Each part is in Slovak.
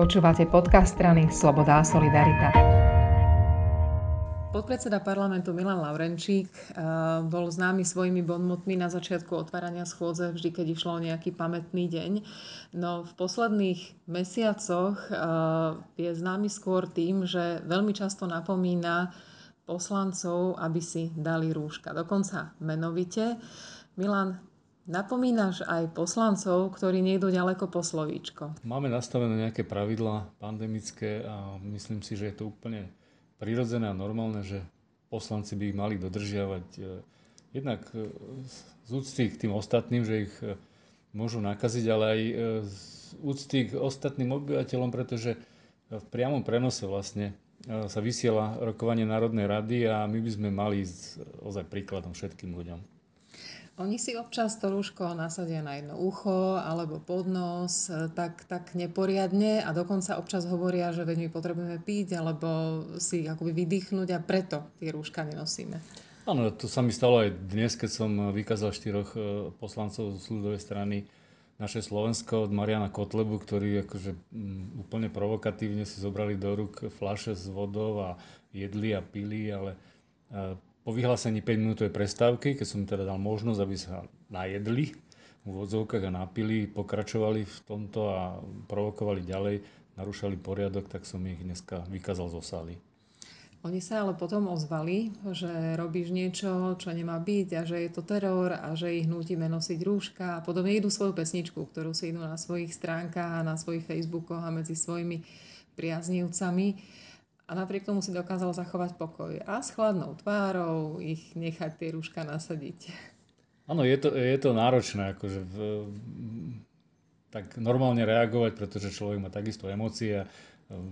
Počúvate podcast strany Sloboda a Solidarita. Podpredseda parlamentu Milan Laurenčík eh, bol známy svojimi bonmotmi na začiatku otvárania schôdze, vždy keď išlo o nejaký pamätný deň. No v posledných mesiacoch eh, je známy skôr tým, že veľmi často napomína poslancov, aby si dali rúška. Dokonca menovite. Milan, Napomínaš aj poslancov, ktorí nejdú ďaleko po slovíčko. Máme nastavené nejaké pravidlá pandemické a myslím si, že je to úplne prirodzené a normálne, že poslanci by ich mali dodržiavať e, jednak e, z úcty k tým ostatným, že ich e, môžu nakaziť, ale aj z úcty k ostatným obyvateľom, pretože v priamom prenose vlastne sa vysiela rokovanie Národnej rady a my by sme mali ísť ozaj príkladom všetkým ľuďom. Oni si občas to rúško nasadia na jedno ucho alebo pod nos, e, tak, tak neporiadne a dokonca občas hovoria, že veď my potrebujeme piť alebo si akoby vydýchnuť a preto tie rúška nenosíme. Áno, to sa mi stalo aj dnes, keď som vykázal štyroch e, poslancov z ľudovej strany naše Slovensko od Mariana Kotlebu, ktorí akože m, úplne provokatívne si zobrali do rúk flaše s vodou a jedli a pili, ale e, po vyhlásení 5 minútovej prestávky, keď som teda dal možnosť, aby sa najedli v vodzovkách a napili, pokračovali v tomto a provokovali ďalej, narúšali poriadok, tak som ich dneska vykázal zo sály. Oni sa ale potom ozvali, že robíš niečo, čo nemá byť a že je to teror a že ich nutíme nosiť rúška a podobne idú svoju pesničku, ktorú si idú na svojich stránkach a na svojich Facebookoch a medzi svojimi priaznivcami a napriek tomu si dokázal zachovať pokoj. A s chladnou tvárou ich nechať tie rúška nasadiť. Áno, je to, je to náročné, akože v, tak normálne reagovať, pretože človek má takisto emócie a um,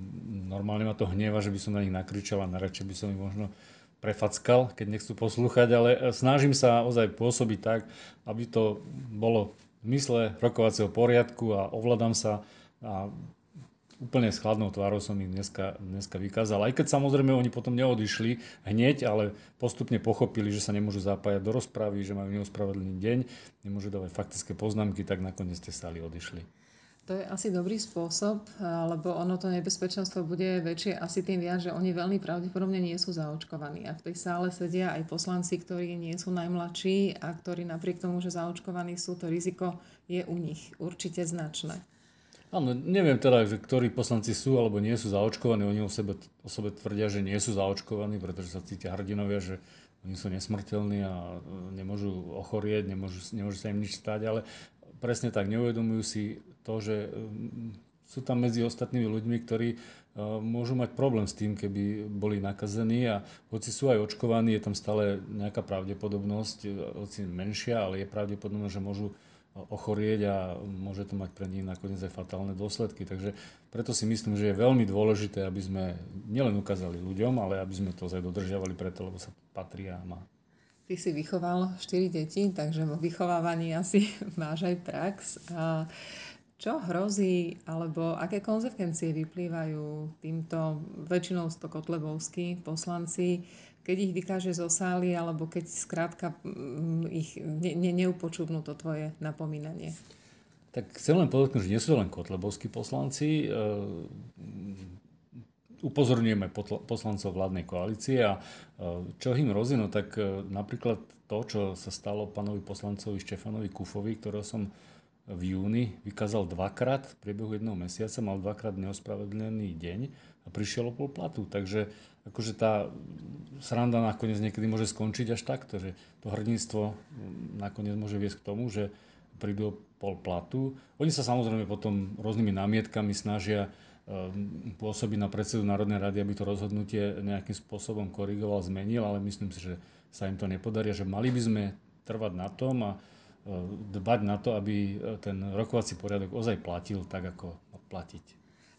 normálne ma to hnieva, že by som na nich nakričal a najradšej by som ich možno prefackal, keď nechcú poslúchať, ale snažím sa ozaj pôsobiť tak, aby to bolo v mysle rokovacieho poriadku a ovládam sa a úplne s chladnou tvárou som ich dneska, dneska vykázal. Aj keď samozrejme oni potom neodišli hneď, ale postupne pochopili, že sa nemôžu zapájať do rozpravy, že majú neospravedlný deň, nemôžu dávať faktické poznámky, tak nakoniec tie stáli odišli. To je asi dobrý spôsob, lebo ono to nebezpečenstvo bude väčšie asi tým viac, že oni veľmi pravdepodobne nie sú zaočkovaní. A v tej sále sedia aj poslanci, ktorí nie sú najmladší a ktorí napriek tomu, že zaočkovaní sú, to riziko je u nich určite značné. Áno, neviem teda, ktorí poslanci sú alebo nie sú zaočkovaní. Oni o sebe, o sebe tvrdia, že nie sú zaočkovaní, pretože sa cítia hrdinovia, že oni sú nesmrteľní a e, nemôžu ochorieť, nemôžu, nemôžu sa im nič stať, ale presne tak neuvedomujú si to, že e, sú tam medzi ostatnými ľuďmi, ktorí e, môžu mať problém s tým, keby boli nakazení a hoci sú aj očkovaní, je tam stále nejaká pravdepodobnosť, hoci menšia, ale je pravdepodobnosť, že môžu ochorieť a môže to mať pre nich nakoniec aj fatálne dôsledky. Takže preto si myslím, že je veľmi dôležité, aby sme nielen ukázali ľuďom, ale aby sme to aj dodržiavali preto, lebo sa patrí a má. Ty si vychoval 4 deti, takže vo vychovávaní asi máš aj prax. A čo hrozí, alebo aké konsekvencie vyplývajú týmto väčšinou stokotlebovskí poslanci, keď ich vykáže zo sály, alebo keď skrátka mm, ich ne, ne, neupočúvnú to tvoje napomínanie? Tak chcem len povedať, že nie sú len kotlebovskí poslanci. E, upozorňujeme poslancov vládnej koalície a e, čo im hrozí, no tak e, napríklad to, čo sa stalo pánovi poslancovi Štefanovi Kufovi, ktorého som v júni vykázal dvakrát v priebehu jedného mesiaca, mal dvakrát neospravedlený deň a prišiel o pol platu. Takže akože tá sranda nakoniec niekedy môže skončiť až takto, že to hrdinstvo nakoniec môže viesť k tomu, že prídu o pol platu. Oni sa samozrejme potom rôznymi námietkami snažia ehm, pôsobiť na predsedu Národnej rady, aby to rozhodnutie nejakým spôsobom korigoval, zmenil, ale myslím si, že sa im to nepodarí že mali by sme trvať na tom a dbať na to, aby ten rokovací poriadok ozaj platil tak, ako platiť.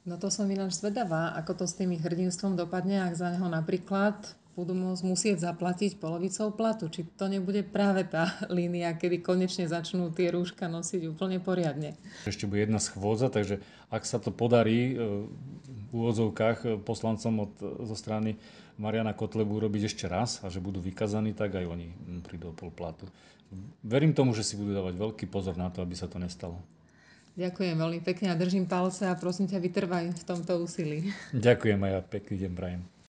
No to som ináč zvedavá, ako to s tým hrdinstvom dopadne, ak za neho napríklad budú môcť musieť zaplatiť polovicou platu. Či to nebude práve tá línia, kedy konečne začnú tie rúška nosiť úplne poriadne. Ešte bude jedna schôdza, takže ak sa to podarí e, úvodzovkách e, poslancom od, zo strany Mariana Kotlebu urobiť ešte raz a že budú vykazaní, tak aj oni prídu o pol platu. Verím tomu, že si budú dávať veľký pozor na to, aby sa to nestalo. Ďakujem veľmi pekne a držím palce a prosím ťa, vytrvaj v tomto úsilí. Ďakujem aj ja, pekný deň prajem.